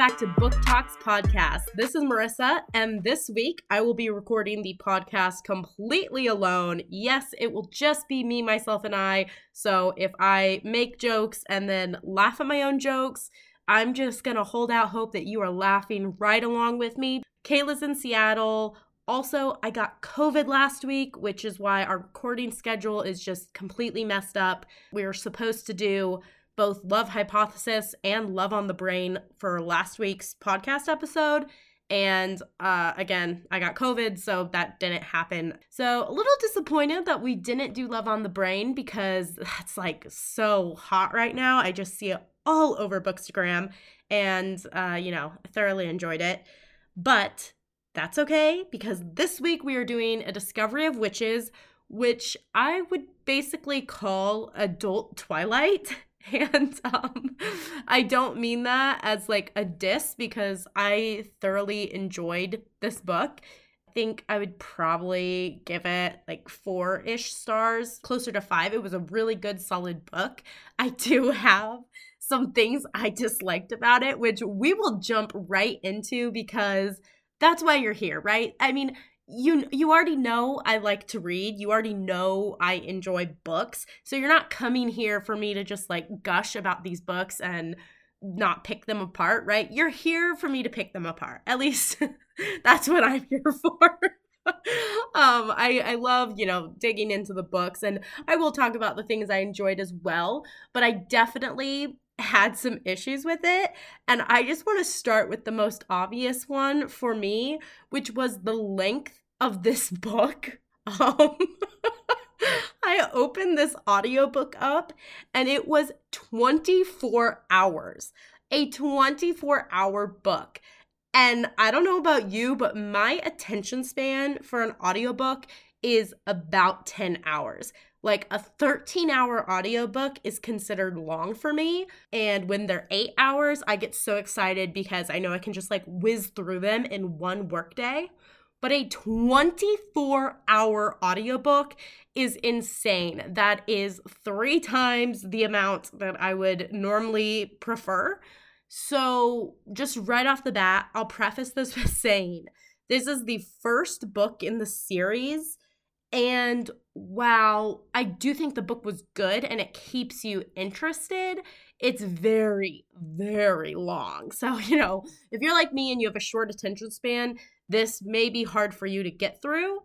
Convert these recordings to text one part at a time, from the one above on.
back to Book Talks Podcast. This is Marissa, and this week I will be recording the podcast completely alone. Yes, it will just be me, myself, and I. So if I make jokes and then laugh at my own jokes, I'm just gonna hold out hope that you are laughing right along with me. Kayla's in Seattle. Also, I got COVID last week, which is why our recording schedule is just completely messed up. We were supposed to do both Love Hypothesis and Love on the Brain for last week's podcast episode. And uh, again, I got COVID, so that didn't happen. So, a little disappointed that we didn't do Love on the Brain because that's like so hot right now. I just see it all over Bookstagram, and uh, you know, thoroughly enjoyed it. But that's okay because this week we are doing a Discovery of Witches, which I would basically call adult Twilight. And um, I don't mean that as like a diss because I thoroughly enjoyed this book. I think I would probably give it like four ish stars, closer to five. It was a really good, solid book. I do have some things I disliked about it, which we will jump right into because that's why you're here, right? I mean, you you already know I like to read. You already know I enjoy books. So you're not coming here for me to just like gush about these books and not pick them apart, right? You're here for me to pick them apart. At least that's what I'm here for. um I I love, you know, digging into the books and I will talk about the things I enjoyed as well, but I definitely had some issues with it. And I just want to start with the most obvious one for me, which was the length of this book. Um, I opened this audiobook up and it was 24 hours, a 24 hour book. And I don't know about you, but my attention span for an audiobook is about 10 hours. Like a 13 hour audiobook is considered long for me. And when they're eight hours, I get so excited because I know I can just like whiz through them in one workday. But a 24 hour audiobook is insane. That is three times the amount that I would normally prefer. So, just right off the bat, I'll preface this saying this is the first book in the series and while I do think the book was good and it keeps you interested, it's very, very long. So, you know, if you're like me and you have a short attention span, this may be hard for you to get through.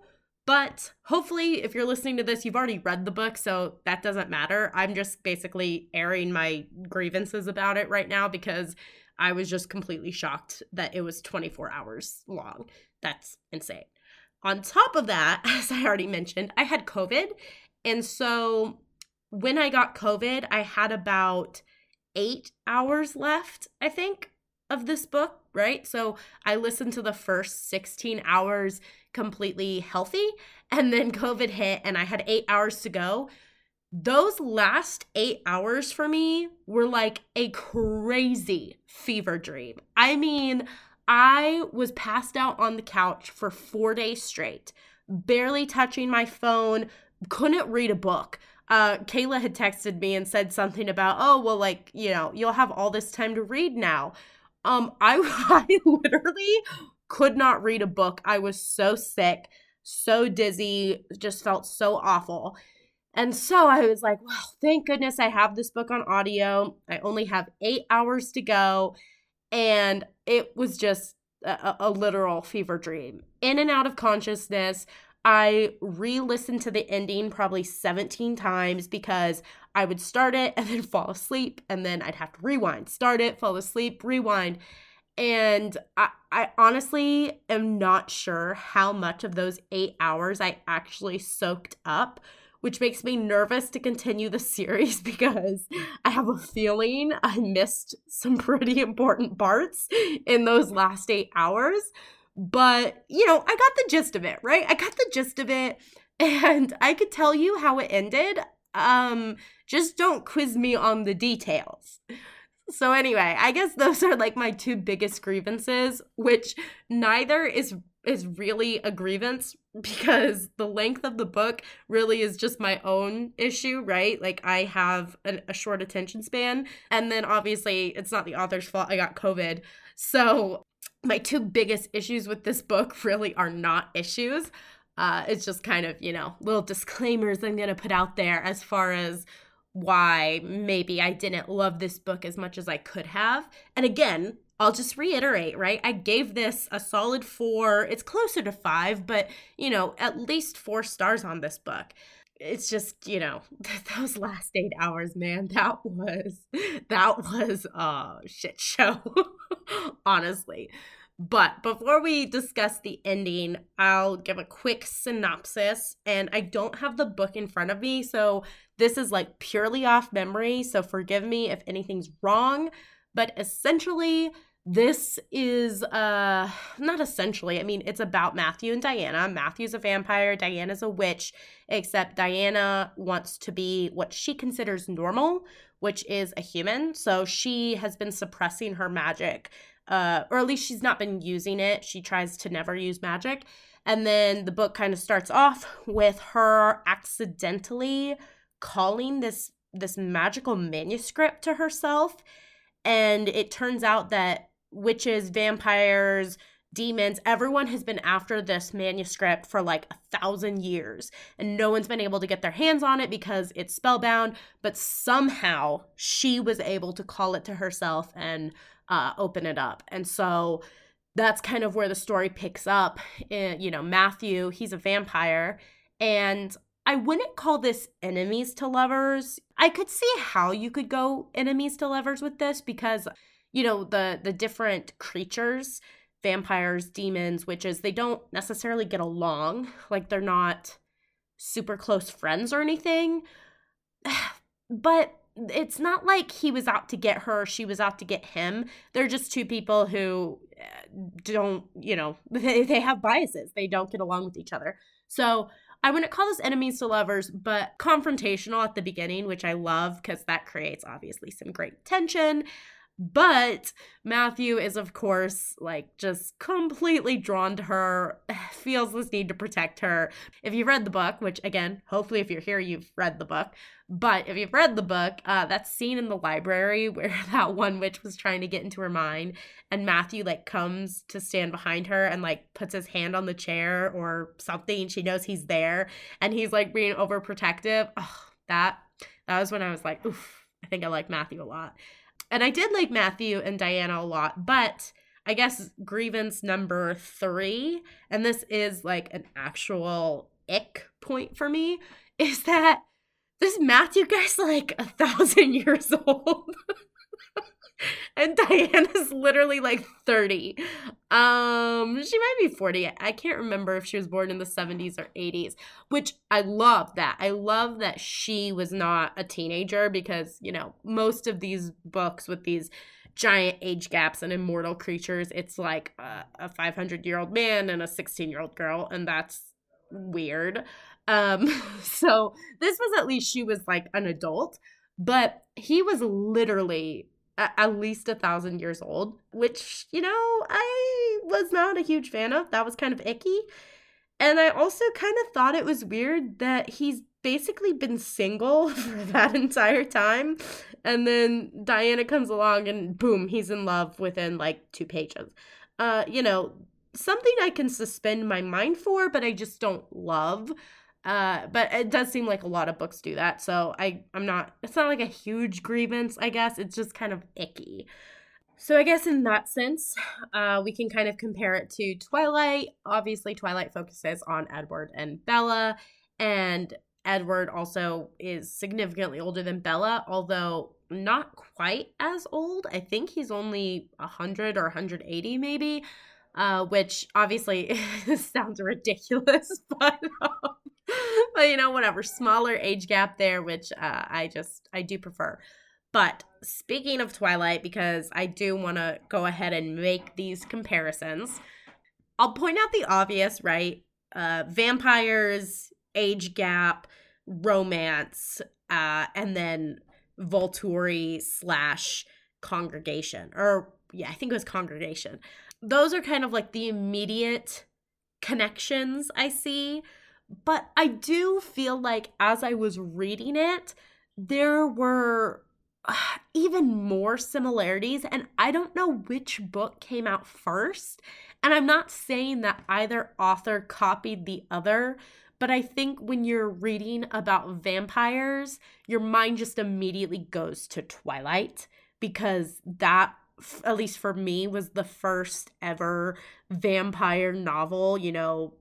But hopefully, if you're listening to this, you've already read the book, so that doesn't matter. I'm just basically airing my grievances about it right now because I was just completely shocked that it was 24 hours long. That's insane. On top of that, as I already mentioned, I had COVID. And so when I got COVID, I had about eight hours left, I think, of this book, right? So I listened to the first 16 hours completely healthy, and then COVID hit, and I had eight hours to go. Those last eight hours for me were like a crazy fever dream. I mean, I was passed out on the couch for four days straight, barely touching my phone, couldn't read a book. Uh, Kayla had texted me and said something about, oh, well, like, you know, you'll have all this time to read now. Um, I, I literally could not read a book. I was so sick, so dizzy, just felt so awful. And so I was like, well, thank goodness I have this book on audio. I only have eight hours to go and it was just a, a literal fever dream. In and out of consciousness, I re listened to the ending probably 17 times because I would start it and then fall asleep, and then I'd have to rewind, start it, fall asleep, rewind. And I, I honestly am not sure how much of those eight hours I actually soaked up which makes me nervous to continue the series because I have a feeling I missed some pretty important parts in those last eight hours. But, you know, I got the gist of it, right? I got the gist of it and I could tell you how it ended. Um, just don't quiz me on the details. So anyway, I guess those are like my two biggest grievances, which neither is is really a grievance because the length of the book really is just my own issue, right? Like I have an, a short attention span, and then obviously it's not the author's fault. I got COVID, So, my two biggest issues with this book really are not issues. Uh, it's just kind of, you know, little disclaimers I'm going to put out there as far as why maybe I didn't love this book as much as I could have. And again, I'll just reiterate, right? I gave this a solid four. It's closer to five, but, you know, at least four stars on this book. It's just, you know, those last eight hours, man, that was, that was a shit show, honestly. But before we discuss the ending, I'll give a quick synopsis. And I don't have the book in front of me, so this is like purely off memory. So forgive me if anything's wrong. But essentially, this is uh not essentially i mean it's about matthew and diana matthew's a vampire diana's a witch except diana wants to be what she considers normal which is a human so she has been suppressing her magic uh, or at least she's not been using it. She tries to never use magic. And then the book kind of starts off with her accidentally calling this this magical manuscript to herself. And it turns out that witches, vampires, demons, everyone has been after this manuscript for like a thousand years. And no one's been able to get their hands on it because it's spellbound. But somehow she was able to call it to herself and uh, open it up. And so that's kind of where the story picks up. You know, Matthew, he's a vampire. And I wouldn't call this enemies to lovers. I could see how you could go enemies to lovers with this because you know the the different creatures, vampires, demons, witches, they don't necessarily get along. Like they're not super close friends or anything. But it's not like he was out to get her, she was out to get him. They're just two people who eh, don't, you know, they, they have biases. They don't get along with each other. So I wouldn't call this enemies to lovers, but confrontational at the beginning, which I love because that creates obviously some great tension. But Matthew is, of course, like just completely drawn to her, feels this need to protect her. If you've read the book, which again, hopefully, if you're here, you've read the book. But if you've read the book, uh, that scene in the library where that one witch was trying to get into her mind, and Matthew like comes to stand behind her and like puts his hand on the chair or something. She knows he's there, and he's like being overprotective. Oh, that that was when I was like, oof. I think I like Matthew a lot. And I did like Matthew and Diana a lot, but I guess grievance number three, and this is like an actual ick point for me, is that this Matthew guy's like a thousand years old. And Diana's literally like 30. Um, she might be 40. I can't remember if she was born in the 70s or 80s, which I love that. I love that she was not a teenager because, you know, most of these books with these giant age gaps and immortal creatures, it's like a, a 500 year old man and a 16 year old girl, and that's weird. Um, so this was at least she was like an adult, but he was literally at least a thousand years old, which, you know, I was not a huge fan of. That was kind of icky. And I also kind of thought it was weird that he's basically been single for that entire time. And then Diana comes along and boom, he's in love within like two pages. Uh, you know, something I can suspend my mind for, but I just don't love. Uh, but it does seem like a lot of books do that. So I, I'm not, it's not like a huge grievance, I guess. It's just kind of icky. So I guess in that sense, uh, we can kind of compare it to Twilight. Obviously, Twilight focuses on Edward and Bella, and Edward also is significantly older than Bella, although not quite as old. I think he's only 100 or 180 maybe, uh, which obviously sounds ridiculous, but um, but you know, whatever. Smaller age gap there, which uh, I just I do prefer. But speaking of Twilight, because I do want to go ahead and make these comparisons, I'll point out the obvious, right? Uh, vampires, age gap, romance, uh, and then Volturi slash congregation. Or, yeah, I think it was congregation. Those are kind of like the immediate connections I see but I do feel like as I was reading it, there were even more similarities. And I don't know which book came out first. And I'm not saying that either author copied the other, but I think when you're reading about vampires, your mind just immediately goes to Twilight because that at least for me was the first ever vampire novel, you know,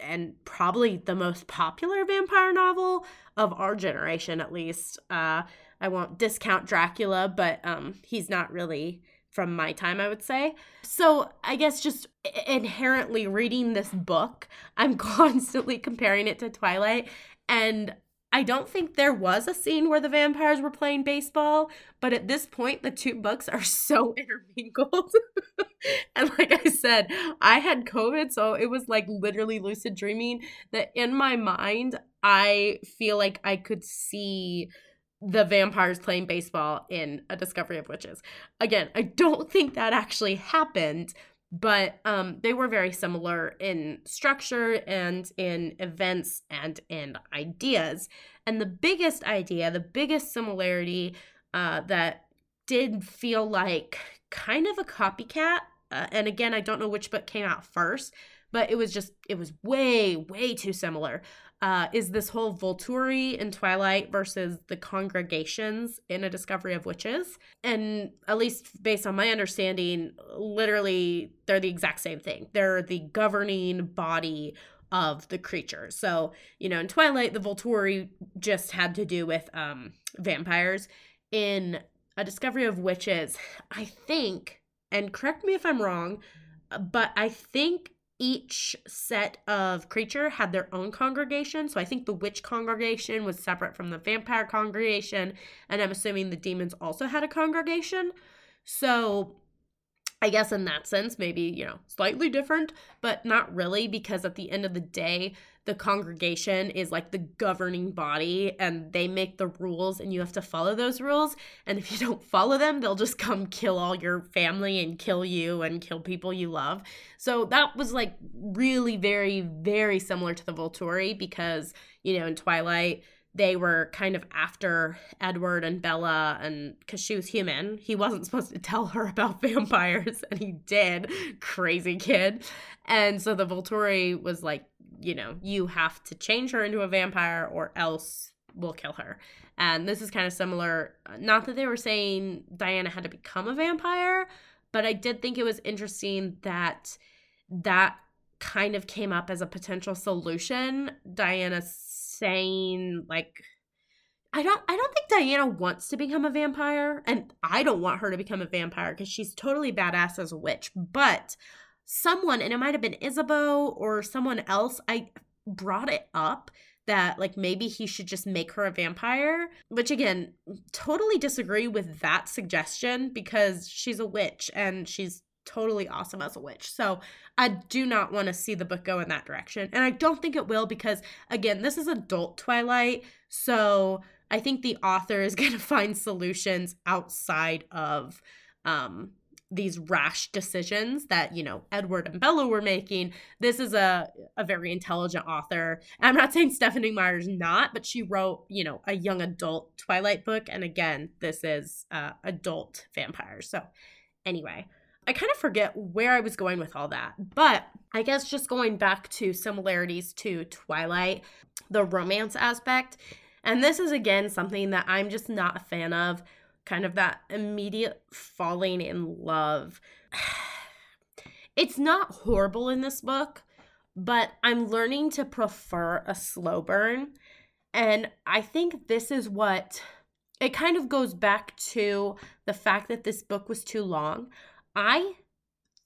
and probably the most popular vampire novel of our generation at least. Uh I won't discount Dracula, but um he's not really from my time, I would say. So I guess just inherently reading this book, I'm constantly comparing it to Twilight. And I don't think there was a scene where the vampires were playing baseball, but at this point, the two books are so intermingled. and like I said, I had COVID, so it was like literally lucid dreaming that in my mind, I feel like I could see the vampires playing baseball in A Discovery of Witches. Again, I don't think that actually happened, but um, they were very similar in structure and in events and in ideas. And the biggest idea, the biggest similarity uh, that did feel like kind of a copycat, uh, and again, I don't know which book came out first, but it was just, it was way, way too similar uh, is this whole Volturi in Twilight versus the congregations in A Discovery of Witches. And at least based on my understanding, literally they're the exact same thing. They're the governing body of the creature. So, you know, in Twilight, the Volturi just had to do with um, vampires. In A Discovery of Witches, I think, and correct me if I'm wrong, but I think each set of creature had their own congregation. So I think the witch congregation was separate from the vampire congregation. And I'm assuming the demons also had a congregation. So I guess in that sense, maybe, you know, slightly different, but not really, because at the end of the day, the congregation is like the governing body and they make the rules and you have to follow those rules. And if you don't follow them, they'll just come kill all your family and kill you and kill people you love. So that was like really very, very similar to the Volturi because, you know, in Twilight, they were kind of after Edward and Bella, and because she was human, he wasn't supposed to tell her about vampires, and he did. Crazy kid. And so the Volturi was like, you know, you have to change her into a vampire or else we'll kill her. And this is kind of similar. Not that they were saying Diana had to become a vampire, but I did think it was interesting that that kind of came up as a potential solution. Diana saying like I don't I don't think Diana wants to become a vampire and I don't want her to become a vampire cuz she's totally badass as a witch. But someone and it might have been Ysabeau or someone else I brought it up that like maybe he should just make her a vampire, which again, totally disagree with that suggestion because she's a witch and she's totally awesome as a witch. So I do not want to see the book go in that direction. And I don't think it will because, again, this is adult Twilight. So I think the author is going to find solutions outside of um, these rash decisions that you know Edward and Bella were making. This is a a very intelligent author. And I'm not saying Stephenie Meyer's not, but she wrote you know a young adult Twilight book, and again, this is uh, adult vampires. So anyway, I kind of forget where I was going with all that, but I guess just going back to similarities to Twilight, the romance aspect. And this is again something that I'm just not a fan of kind of that immediate falling in love. It's not horrible in this book, but I'm learning to prefer a slow burn. And I think this is what it kind of goes back to the fact that this book was too long. I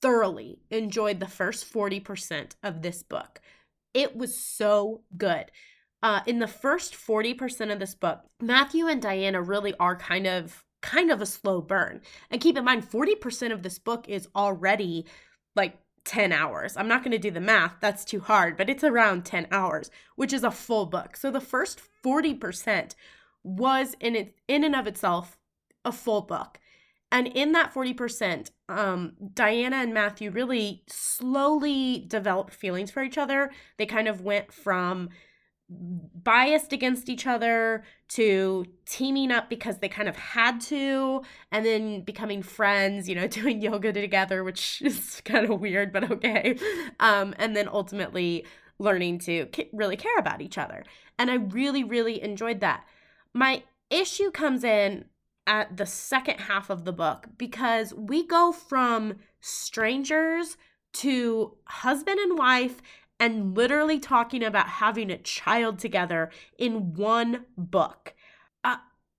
thoroughly enjoyed the first 40% of this book. It was so good. Uh, in the first 40% of this book, Matthew and Diana really are kind of kind of a slow burn. And keep in mind 40% of this book is already like 10 hours. I'm not going to do the math, that's too hard, but it's around 10 hours, which is a full book. So the first 40% was in it in and of itself a full book. And in that 40%, um, Diana and Matthew really slowly developed feelings for each other. They kind of went from biased against each other to teaming up because they kind of had to and then becoming friends you know doing yoga together which is kind of weird but okay. Um, and then ultimately learning to really care about each other. And i really really enjoyed that. My issue comes in at the second half of the book because we go from strangers to husband and wife and literally talking about having a child together in one book. Uh,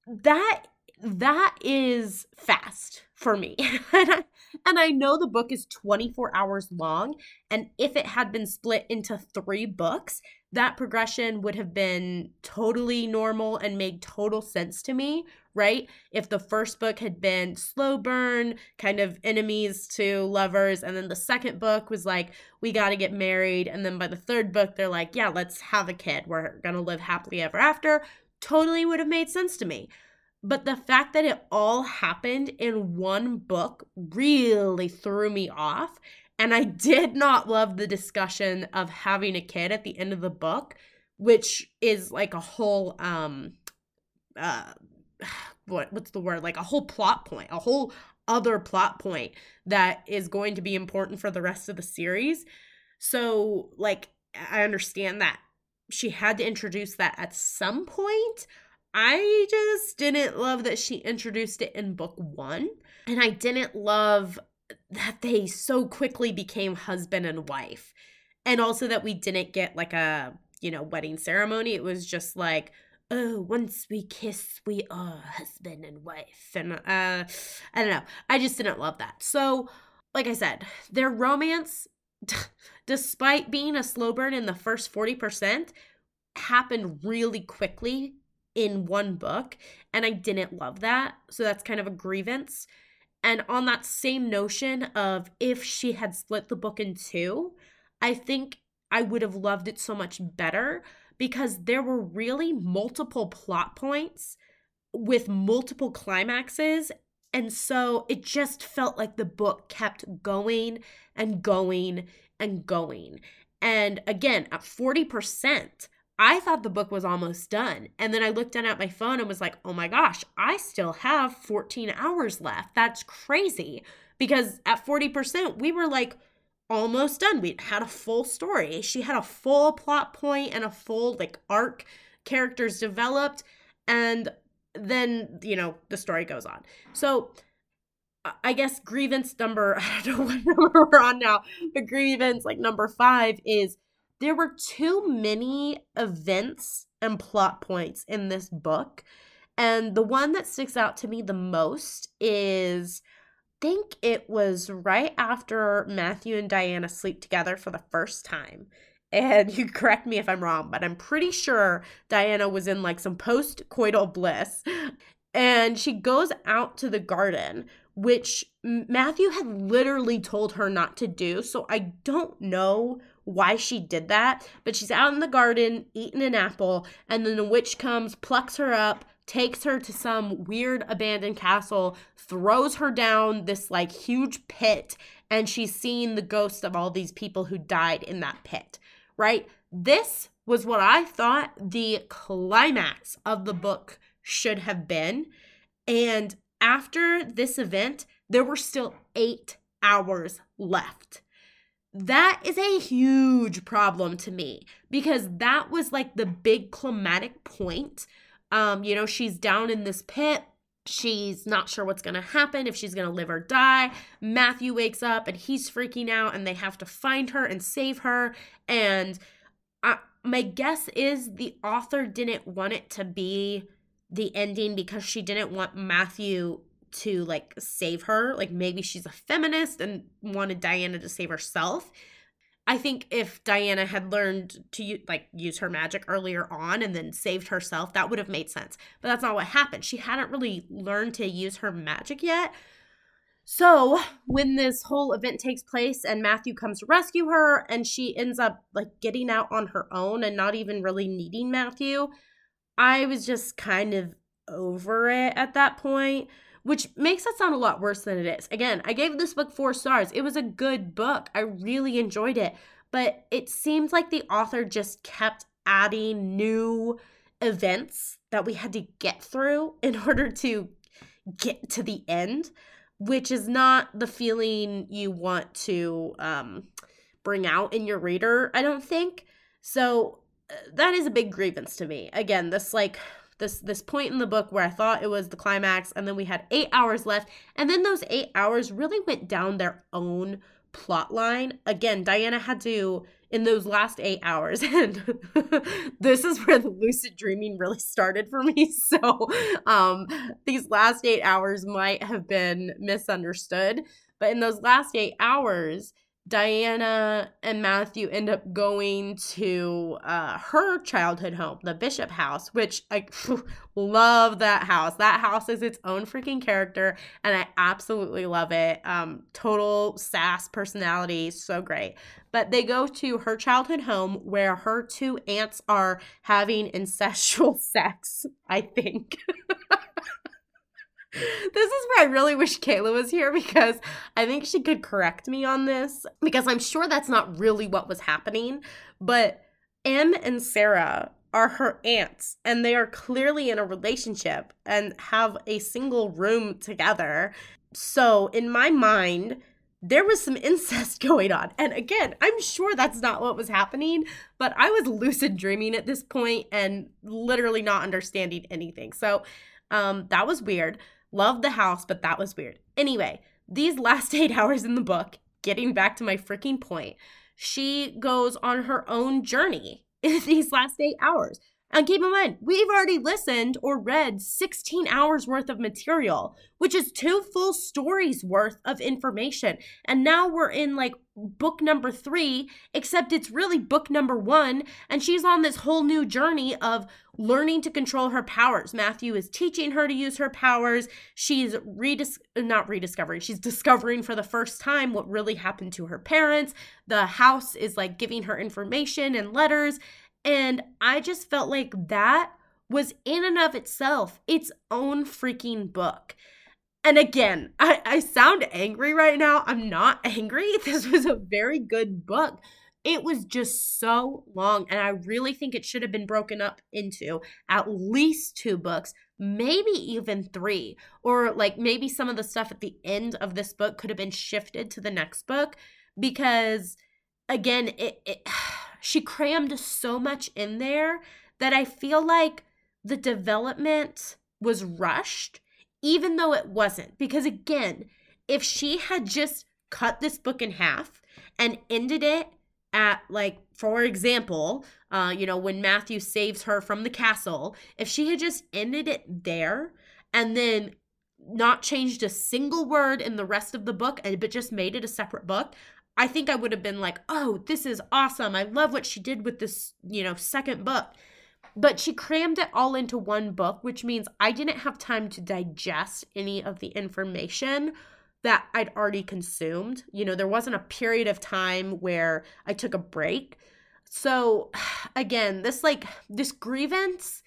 that that is fast for me. and, I, know the book is 24 hours long and if it had been split into 3 books, that progression would have been totally normal and made total sense to me, right? If the first book had been slow burn, kind of enemies to lovers, and then the second book was like, we got to get married. And then by the third book, they're like, yeah, let's have a kid. We're going to live happily ever after. Totally would have made sense to me. But the fact that it all happened in one book really threw me off. And I did not love the discussion of having a kid at the end of the book, which is like a whole um uh what what's the word? Like a whole plot point, a whole other plot point that is going to be important for the rest of the series. So, like I understand that she had to introduce that at some point. I just didn't love that she introduced it in book 1, and I didn't love that they so quickly became husband and wife. And also that we didn't get like a, you know, wedding ceremony. It was just like, oh, once we kiss, we are husband and wife. And uh I don't know. I just didn't love that. So, like I said, their romance despite being a slow burn in the first 40% happened really quickly in one book and I didn't love that. So that's kind of a grievance. And on that same notion of if she had split the book in two, I think I would have loved it so much better because there were really multiple plot points with multiple climaxes. And so it just felt like the book kept going and going and going. And again, at 40%, I thought the book was almost done. And then I looked down at my phone and was like, oh my gosh, I still have 14 hours left. That's crazy. Because at 40%, we were like almost done. We had a full story. She had a full plot point and a full like arc, characters developed. And then, you know, the story goes on. So I guess grievance number, I don't know what number we're on now, but grievance like number five is there were too many events and plot points in this book. And the one that sticks out to me the most is I think it was right after Matthew and Diana sleep together for the first time. And you correct me if I'm wrong, but I'm pretty sure Diana was in like some post coital bliss. And she goes out to the garden, which Matthew had literally told her not to do. So I don't know why she did that, but she's out in the garden eating an apple, and then the witch comes, plucks her up, takes her to some weird abandoned castle, throws her down this like huge pit, and she's seeing the ghosts of all these people who died in that pit, right? This was what I thought the climax of the book should have been. And after this event, there were still eight hours left that is a huge problem to me because that was like the big climatic point. Um, you know, she's down in this pit. She's not sure what's going to happen, if she's going to live or die. Matthew wakes up and he's freaking out, and they have to find her and save her. And I, my guess is the author didn't want it to be the ending because she didn't want Matthew to like save her. Like maybe she's a feminist and wanted Diana to save herself. I think if Diana had learned to like use her magic earlier on and then saved herself, that would have made sense. But that's not what happened. She hadn't really learned to use her magic yet. So, when this whole event takes place and Matthew comes to rescue her and she ends up like getting out on her own and not even really needing Matthew, I was just kind of over it at that point which makes it sound a lot worse than it is. Again, I gave this book four stars. It was a good book. I really enjoyed it. But it seems like the author just kept adding new events that we had to get through in order to get to the end, which is not the feeling you want to um, bring out in your reader, I don't think. So that is a big grievance to me. Again, this like this this point in the book where I thought it was the climax and then we had 8 hours left and then those 8 hours really went down their own plot line. Again, Diana had to in those last eight hours. And this is where the lucid dreaming really started for me. So um, these last eight hours might have been misunderstood. But in those last eight hours, Diana and Matthew end up going to uh, her childhood home, the Bishop house, which I love that house. That house is its own freaking character, and I absolutely love it. Um, total sass personality, so great. But they go to her childhood home where her two aunts are having incestual sex, I think. this is where I really wish Kayla was here because I think she could correct me on this because I'm sure that's not really what was happening. But Em and Sarah are her aunts and they are clearly in a relationship and have a single room together. So, in my mind, there was some incest going on. And again, I'm sure that's not what was happening, but I was lucid dreaming at this point and literally not understanding anything. So, um, that was weird. Loved the house, but that was weird. Anyway, these last eight hours in the book, getting back to my freaking point, she goes on her own journey in these last eight hours. And keep in mind, we've already listened or read 16 hours worth of material, which is two full stories worth of information. And now we're in like book number three, except it's really book number one. And she's on this whole new journey of learning to control her powers. Matthew is teaching her to use her powers. She's redis- not rediscovering, she's discovering for the first time what really happened to her parents. The house is like giving her information and letters. And I just felt like that was in and of itself its own freaking book. And again, I, I sound angry right now. I'm not angry. This was a very good book. It was just so long. And I really think it should have been broken up into at least two books, maybe even three. Or like maybe some of the stuff at the end of this book could have been shifted to the next book. Because again, it, it she crammed so much in there that I feel like the development was rushed, even though it wasn't. Because again, if she had just cut this book in half and ended it at, like, for example, uh, you know, when Matthew saves her from the castle, if she had just ended it there and then not changed a single word in the rest of the book, but just made it a separate book, I think I would have been like, oh, this is awesome. I love what she did with this, you know, second book. But she crammed it all into one book, which means I didn't have time to digest any of the information that I'd already consumed. You know, there wasn't a period of time where I took a break. So, again, this like, this grievance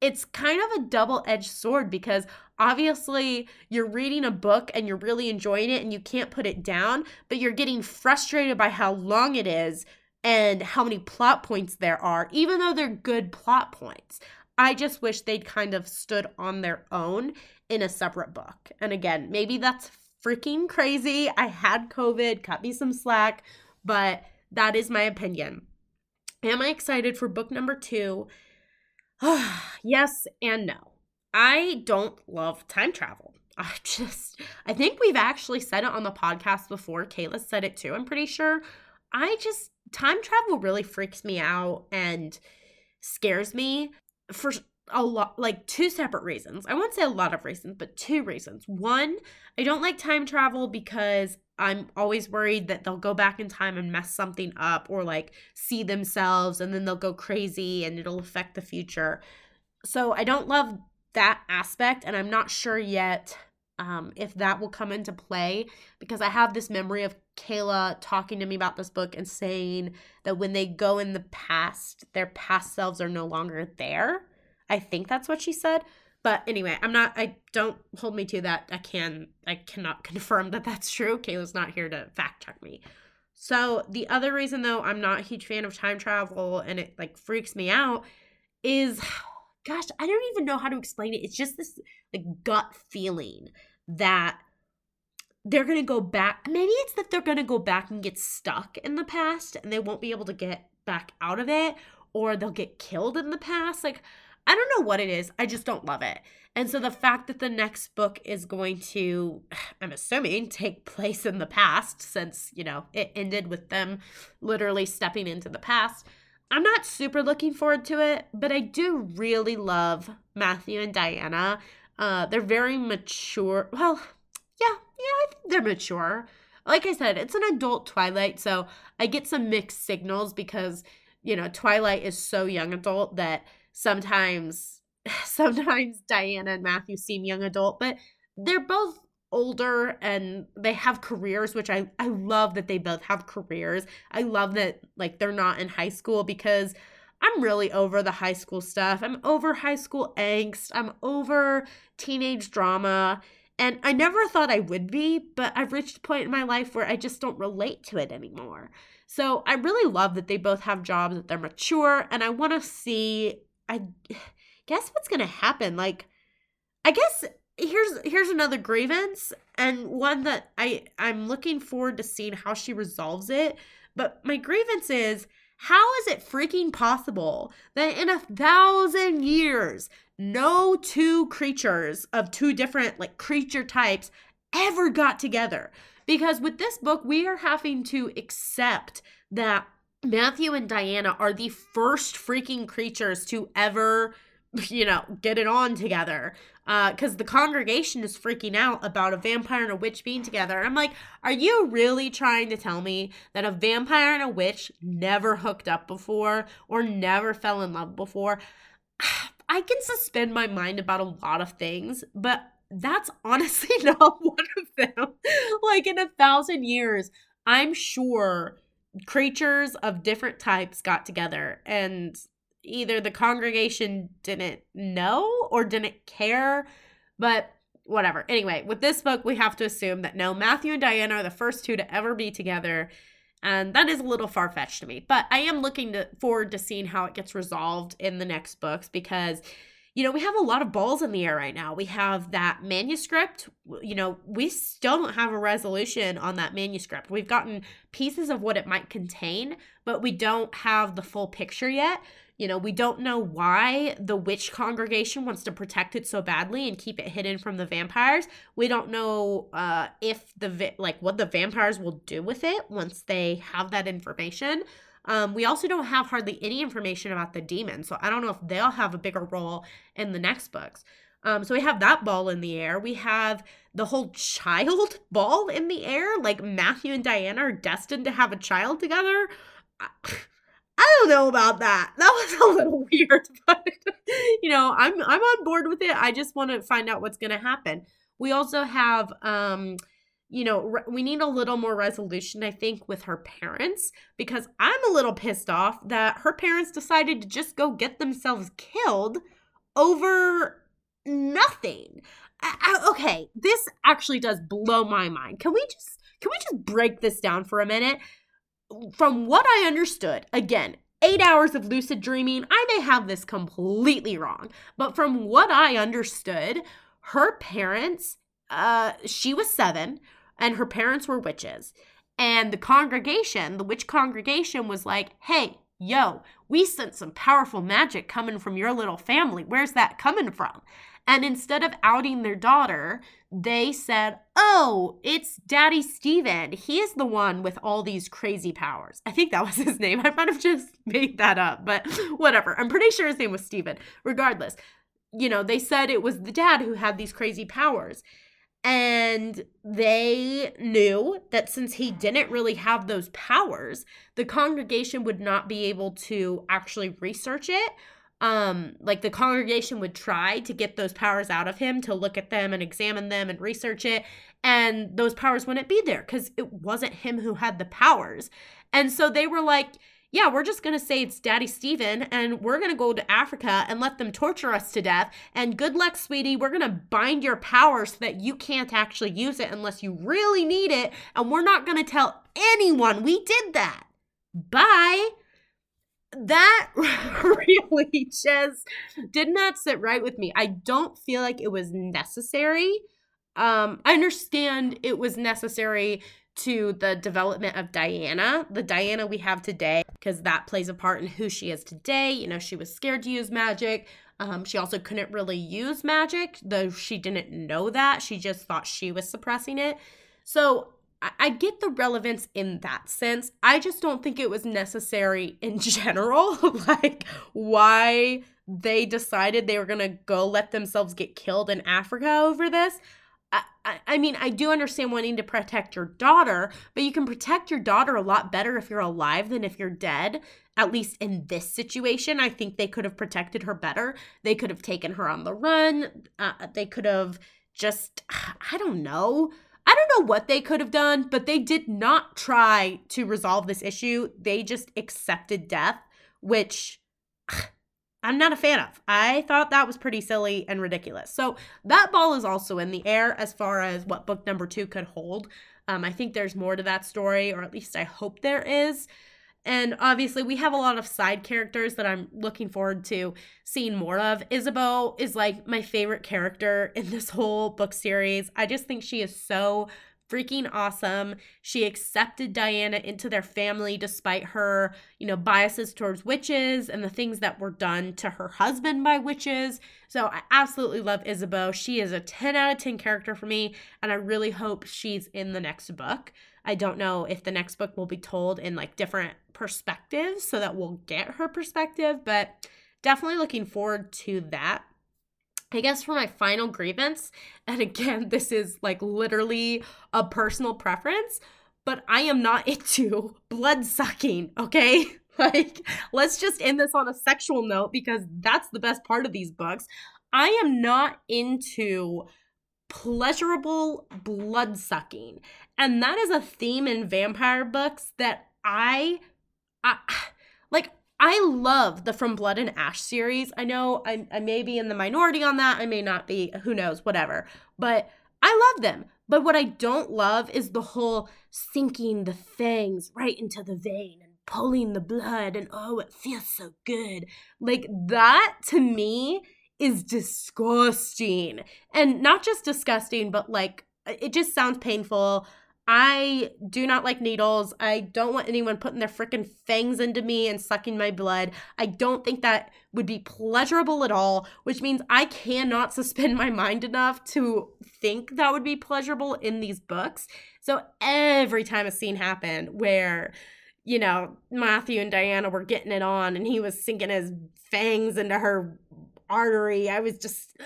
it's kind of a double edged sword because obviously you're reading a book and you're really enjoying it and you can't put it down, but you're getting frustrated by how long it is and how many plot points there are, even though they're good plot points. I just wish they'd kind of stood on their own in a separate book. And again, maybe that's freaking crazy. I had COVID, cut me some slack, but that is my opinion. Am I excited for book number two? yes and no. I don't love time travel. I just, I think we've actually said it on the podcast before. Kayla said it too, I'm pretty sure. I just, time travel really freaks me out and scares me for a lot, like two separate reasons. I won't say a lot of reasons, but two reasons. One, I don't like time travel because I'm always worried that they'll go back in time and mess something up or like see themselves and then they'll go crazy and it'll affect the future. So I don't love that aspect and I'm not sure yet um, if that will come into play because I have this memory of Kayla talking to me about this book and saying that when they go in the past, their past selves are no longer there. I think that's what she said. But anyway, I'm not, I don't hold me to that. I can, I cannot confirm that that's true. Kayla's not here to fact check me. So the other reason though I'm not a huge fan of time travel and it like freaks me out is gosh, I don't even know how to explain it. It's just this like gut feeling that they're to go back. Maybe it's that they're to go back and get stuck in the past and they won't be able to get back out of it or they'll get killed in the past. Like I don't know what it is. I just don't love it. And so the fact that the next book is going to, I'm assuming, take place in the past, since, you know, it ended with them literally stepping into the past, I'm not super looking forward to it, but I do really love Matthew and Diana. Uh, they're very mature. Well, yeah, yeah, I think they're mature. Like I said, it's an adult Twilight, so I get some mixed signals because, you know, Twilight is so young adult that sometimes sometimes Diana and Matthew seem young adult, but they're both older and they have careers which I I love that they both have careers. I love that like they're not in high school because I'm really over the high school stuff. I'm over high school angst. I'm over teenage drama. And I never thought I would be, but I've reached a point in my life where I just don't relate to it anymore. So I really love that they both have jobs, that they're mature, and I want to see I guess what's going to happen like I guess here's here's another grievance and one that I I'm looking forward to seeing how she resolves it. But my grievance is how is it freaking possible that in a thousand years no two creatures of two different like creature types ever got together? Because with this book we are having to accept that Matthew and Diana are the first freaking creatures to ever, you know, get it on together. Uh, Because uh, the congregation is freaking out about a vampire and a witch being together. I'm like, are you really trying to tell me that a vampire and a witch never hooked up before or never fell in love before? I can suspend my mind about a lot of things, but that's honestly not one of them. like, in a thousand years, I'm sure creatures of different types got together and either the congregation didn't know or didn't care but whatever. Anyway with this book we have to assume that no matthew and diana are the first two to ever be together and that is a little far-fetched to me but i am looking to, forward to seeing how it gets resolved in the next books because you know, we have a lot of balls in the air right now. We have that manuscript. You know, we still don't have a resolution on that manuscript. We've gotten pieces of what it might contain, but we don't have the full picture yet. You know, we don't know why the witch congregation wants to protect it so badly and keep it hidden from the vampires. We don't know uh, if the vi- like what the vampires will do with it once they have that information. Um, we also don't have hardly any information about the demons, so I don't know if they'll have a bigger role in the next books. Um, so we have that ball in the air. We have the whole child ball in the air. Like Matthew and Diana are destined to have a child together. I, I don't know about that. That was a little weird, but you know, I'm I'm on board with it. I just want to find out what's going to happen. We also have um you know, re- we need a little more resolution, I think, with her parents because I'm a little pissed off that her parents decided to just go get themselves killed over nothing. I, I, okay, this actually does blow my mind. Can we just can we just break this down for a minute? From what I understood, again, eight hours of lucid dreaming. I may have this completely wrong, but from what I understood, her parents, uh, she was seven and her parents were witches. And the congregation, the witch congregation, was like, hey, yo, we sent some powerful magic coming from your little family. Where's that coming from? And instead of outing their daughter, they said, Oh, it's Daddy Stephen. He is the one with all these crazy powers. I think that was his name. I might have just made that up, but whatever. I'm pretty sure his name was Stephen. Regardless, you know, they said it was the dad who had these crazy powers. And they knew that since he didn't really have those powers, the congregation would not be able to actually research it. Um, like the congregation would try to get those powers out of him to look at them and examine them and research it, and those powers wouldn't be there because it wasn't him who had the powers. And so they were like, yeah, we're just going to say it's Daddy Stephen and we're going to go to Africa and let them torture us to death. And good luck, sweetie. We're going to bind your power so that you can't actually use it unless you really need it. And we're not going to tell anyone we did that. Bye. That really just did not sit right with me. I don't feel like it was necessary. Um, I understand it was necessary to the development of Diana, the Diana we have today, because that plays a part in who she is today. You know, she was scared to use magic. Um, she also couldn't really use magic, though she didn't know that. She just thought she was suppressing it. So I, I get the relevance in that sense. I just don't think it was necessary in general, like why they decided they were going to go let themselves get killed in Africa over this. I, I mean, I do understand wanting to protect your daughter, but you can protect your daughter a lot better if you're alive than if you're dead. At least in this situation, I think they could have protected her better. They could have taken her on the run. Uh, they could have just, I don't know. I don't know what they could have done, but they did not try to resolve this issue. They just accepted death, which I'm not a fan of. I thought that was pretty silly and ridiculous. So that ball is also in the air as far as what book number two could hold. Um, I think there's more to that story, or at least I hope there is. And obviously, we have a lot of side characters that I'm looking forward to seeing more of. Ysabeau is like my favorite character in this whole book series. I just think she is so freaking awesome. She accepted Diana into their family despite her, you know, biases towards witches and the things that were done to her husband by witches. So I absolutely love Ysabeau. She is a 10 out of 10 character for me, and I really hope she's in the next book. I don't know if the next book will be told in like different perspectives so that we'll get her perspective, but definitely looking forward to that. I guess for my final grievance, and again, this is like literally a personal preference, but I am not into blood sucking, okay? Like, let's just end this on a sexual note because that's the best part of these books. I am not into pleasurable blood sucking. And that is a theme in vampire books that I, I I love the From Blood and Ash series. I know I, I may be in the minority on that. I may not be. Who knows? Whatever. But I love them. But what I don't love is the whole sinking the fangs right into the vein and pulling the blood and oh, it feels so good. Like that to me is disgusting. And not just disgusting, but like it just sounds painful. I do not like needles. I don't want anyone putting their freaking fangs into me and sucking my blood. I don't think that would be pleasurable at all, which means I cannot suspend my mind enough to think that would be pleasurable in these books. So every time a scene happened where, you know, Matthew and Diana were getting it on and he was sinking his fangs into her artery, I was just,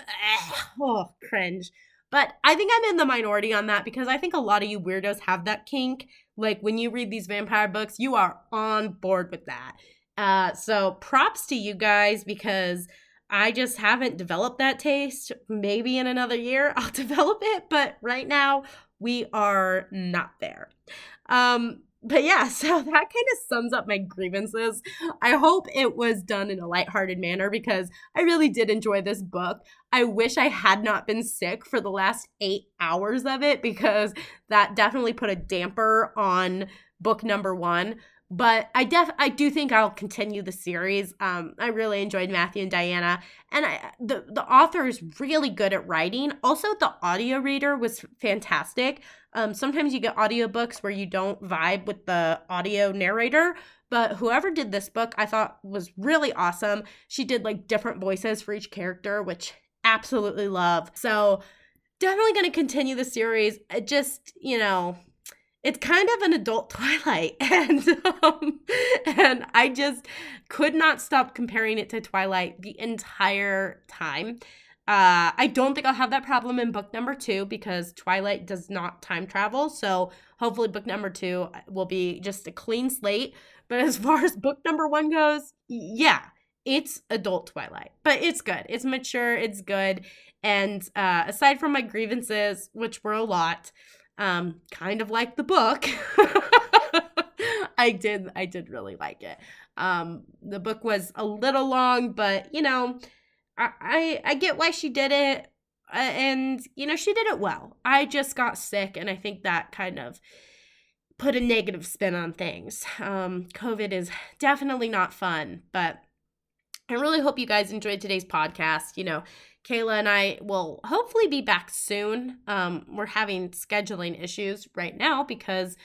oh, cringe. But I think I'm in the minority on that because I think a lot of you weirdos have that kink. Like when you read these vampire books, you are on board with that. Uh, so props to you guys because I just haven't developed that taste. Maybe in another year I'll develop it, but right now we are not there. Um, but yeah, so that kind of sums up my grievances. I hope it was done in a lighthearted manner because I really did enjoy this book. I wish I had not been sick for the last eight hours of it because that definitely put a damper on book number one. But I def I do think I'll continue the series. Um, I really enjoyed Matthew and Diana, and I the the author is really good at writing. Also, the audio reader was fantastic. Um, sometimes you get audiobooks where you don't vibe with the audio narrator, but whoever did this book, I thought was really awesome. She did like different voices for each character, which absolutely love. So definitely going to continue the series. It just, you know, it's kind of an adult Twilight, and um, and I just could not stop comparing it to Twilight the entire time. Uh, I don't think I'll have that problem in book number two because Twilight does not time travel. So hopefully, book number two will be just a clean slate. But as far as book number one goes, yeah, it's adult Twilight, but it's good. It's mature, it's good. And uh, aside from my grievances, which were a lot, um, kind of like the book. I did I did really like it. Um, the book was a little long, but you know, I I, get why she did it, uh, and you know she did it well. I just got sick, and I think that kind of put a negative spin on things. Um, COVID is definitely not fun, but I really hope you guys enjoyed today's podcast. You know, Kayla and I will hopefully be back soon. Um, we're having scheduling issues right now because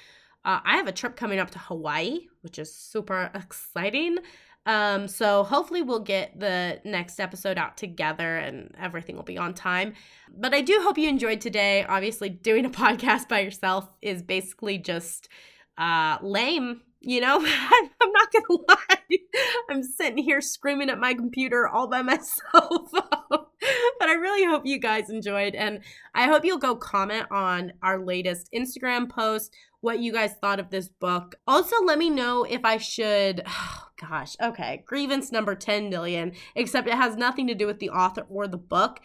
uh, I have a trip coming up to Hawaii, which is super exciting. Um, so hopefully we'll get the next episode out together and everything will be on time. But I do hope you enjoyed today. Obviously, doing a podcast by yourself is basically just uh, lame. You know, I'm not gonna lie. I'm sitting here screaming at my computer all by myself. but I really hope you guys enjoyed, and I hope you'll go comment on our latest Instagram post what you guys thought of this book. Also, let me know if I should. Oh, gosh, okay. Grievance number 10 million, except it has nothing to do with the author or the book.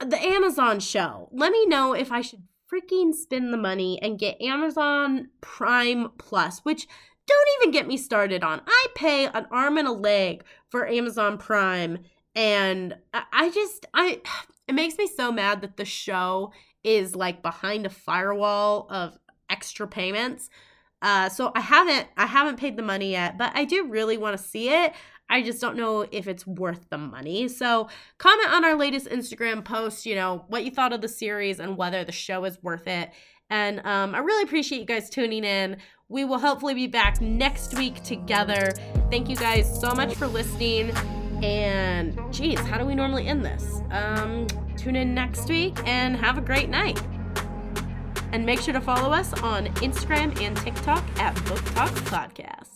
The Amazon show. Let me know if I should freaking spend the money and get Amazon Prime Plus, which don't even get me started on. I pay an arm and a leg for Amazon Prime and I just I it makes me so mad that the show is like behind a firewall of extra payments. Uh, so I haven't I haven't paid the money yet, but I do really want to see it. I just don't know if it's worth the money. So comment on our latest Instagram post, you know, what you thought of the series and whether the show is worth it. And um, I really appreciate you guys tuning in. We will hopefully be back next week together. Thank you guys so much for listening. And geez, how do we normally end this? Um, tune in next week and have a great night. And make sure to follow us on Instagram and TikTok at Book Talk Podcast.